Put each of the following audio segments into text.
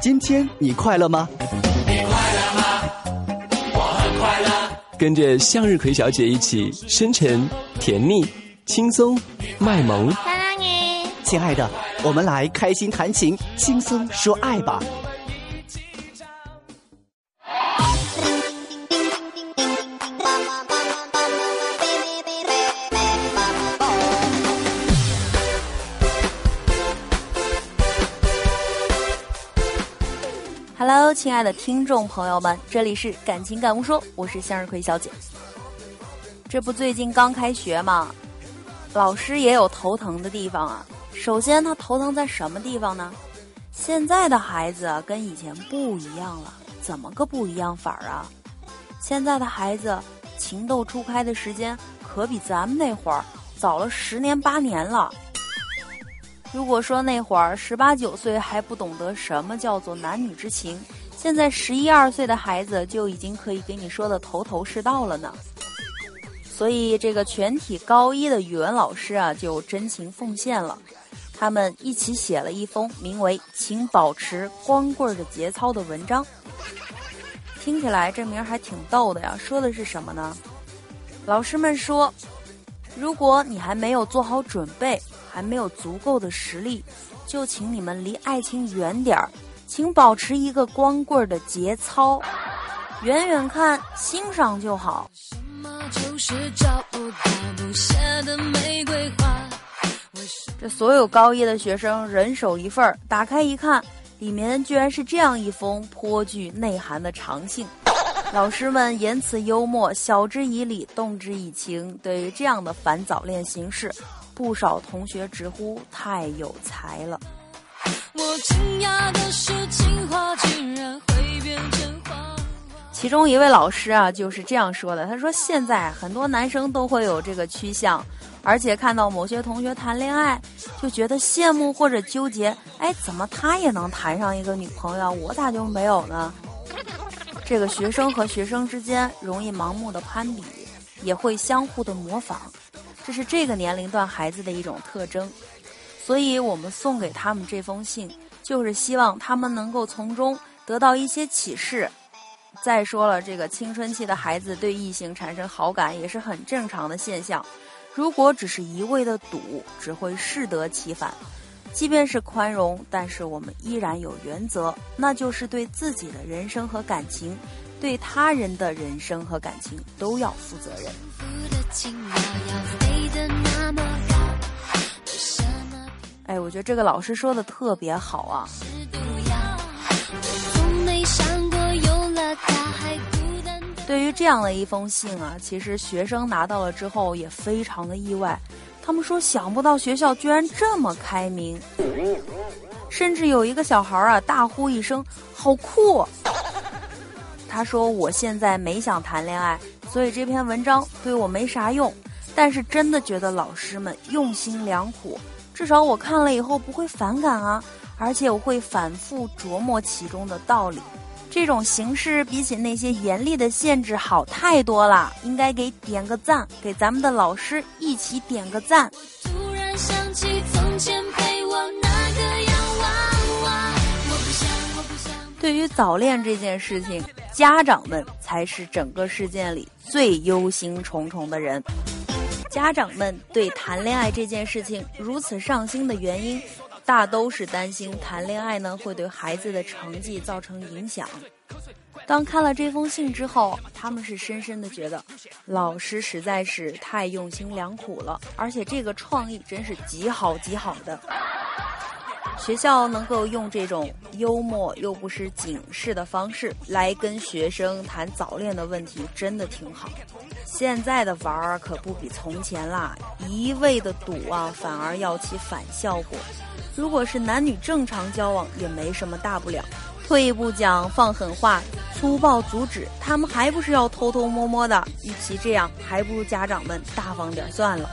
今天你快乐吗？你快乐吗？我很快乐。跟着向日葵小姐一起深沉、甜蜜、轻松、卖萌。亲爱的，我们来开心弹琴，轻松说爱吧。Hello，亲爱的听众朋友们，这里是感情感悟说，我是向日葵小姐。这不最近刚开学嘛，老师也有头疼的地方啊。首先，他头疼在什么地方呢？现在的孩子跟以前不一样了，怎么个不一样法儿啊？现在的孩子情窦初开的时间可比咱们那会儿早了十年八年了。如果说那会儿十八九岁还不懂得什么叫做男女之情，现在十一二岁的孩子就已经可以给你说的头头是道了呢。所以这个全体高一的语文老师啊，就真情奉献了，他们一起写了一封名为《请保持光棍的节操》的文章。听起来这名还挺逗的呀，说的是什么呢？老师们说，如果你还没有做好准备。还没有足够的实力，就请你们离爱情远点儿，请保持一个光棍的节操，远远看欣赏就好。这所有高一的学生人手一份儿，打开一看，里面居然是这样一封颇具内涵的长信。老师们言辞幽默，晓之以理，动之以情。对于这样的反早恋形式。不少同学直呼太有才了。其中一位老师啊，就是这样说的：“他说现在很多男生都会有这个趋向，而且看到某些同学谈恋爱，就觉得羡慕或者纠结。哎，怎么他也能谈上一个女朋友，我咋就没有呢？这个学生和学生之间容易盲目的攀比，也会相互的模仿。”这是这个年龄段孩子的一种特征，所以我们送给他们这封信，就是希望他们能够从中得到一些启示。再说了，这个青春期的孩子对异性产生好感也是很正常的现象。如果只是一味的赌，只会适得其反。即便是宽容，但是我们依然有原则，那就是对自己的人生和感情，对他人的人生和感情都要负责任。哎，我觉得这个老师说的特别好啊。对于这样的一封信啊，其实学生拿到了之后也非常的意外。他们说想不到学校居然这么开明，甚至有一个小孩啊大呼一声“好酷”。他说：“我现在没想谈恋爱，所以这篇文章对我没啥用。但是真的觉得老师们用心良苦。”至少我看了以后不会反感啊，而且我会反复琢磨其中的道理。这种形式比起那些严厉的限制好太多了，应该给点个赞，给咱们的老师一起点个赞。对于早恋这件事情，家长们才是整个事件里最忧心忡忡的人。家长们对谈恋爱这件事情如此上心的原因，大都是担心谈恋爱呢会对孩子的成绩造成影响。当看了这封信之后，他们是深深的觉得，老师实在是太用心良苦了，而且这个创意真是极好极好的。学校能够用这种幽默又不失警示的方式来跟学生谈早恋的问题，真的挺好。现在的玩儿可不比从前啦，一味的赌啊，反而要起反效果。如果是男女正常交往，也没什么大不了。退一步讲，放狠话、粗暴阻止，他们还不是要偷偷摸摸的？与其这样，还不如家长们大方点算了。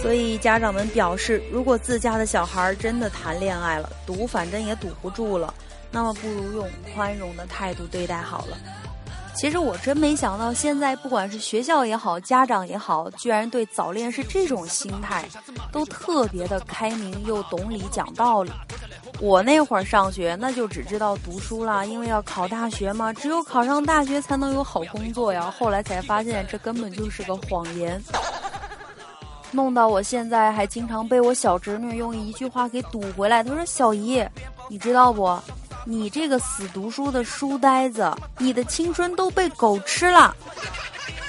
所以家长们表示，如果自家的小孩真的谈恋爱了，堵反正也堵不住了，那么不如用宽容的态度对待好了。其实我真没想到，现在不管是学校也好，家长也好，居然对早恋是这种心态，都特别的开明又懂理讲道理。我那会儿上学，那就只知道读书了，因为要考大学嘛，只有考上大学才能有好工作呀。后来才发现，这根本就是个谎言，弄到我现在还经常被我小侄女用一句话给堵回来。她说：“小姨，你知道不？”你这个死读书的书呆子，你的青春都被狗吃了。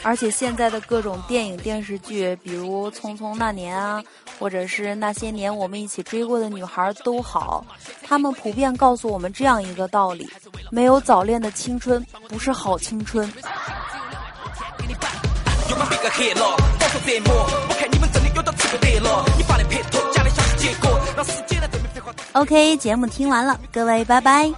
而且现在的各种电影电视剧，比如《匆匆那年》啊，或者是那些年我们一起追过的女孩都好，他们普遍告诉我们这样一个道理：没有早恋的青春不是好青春。OK，节目听完了，各位拜拜。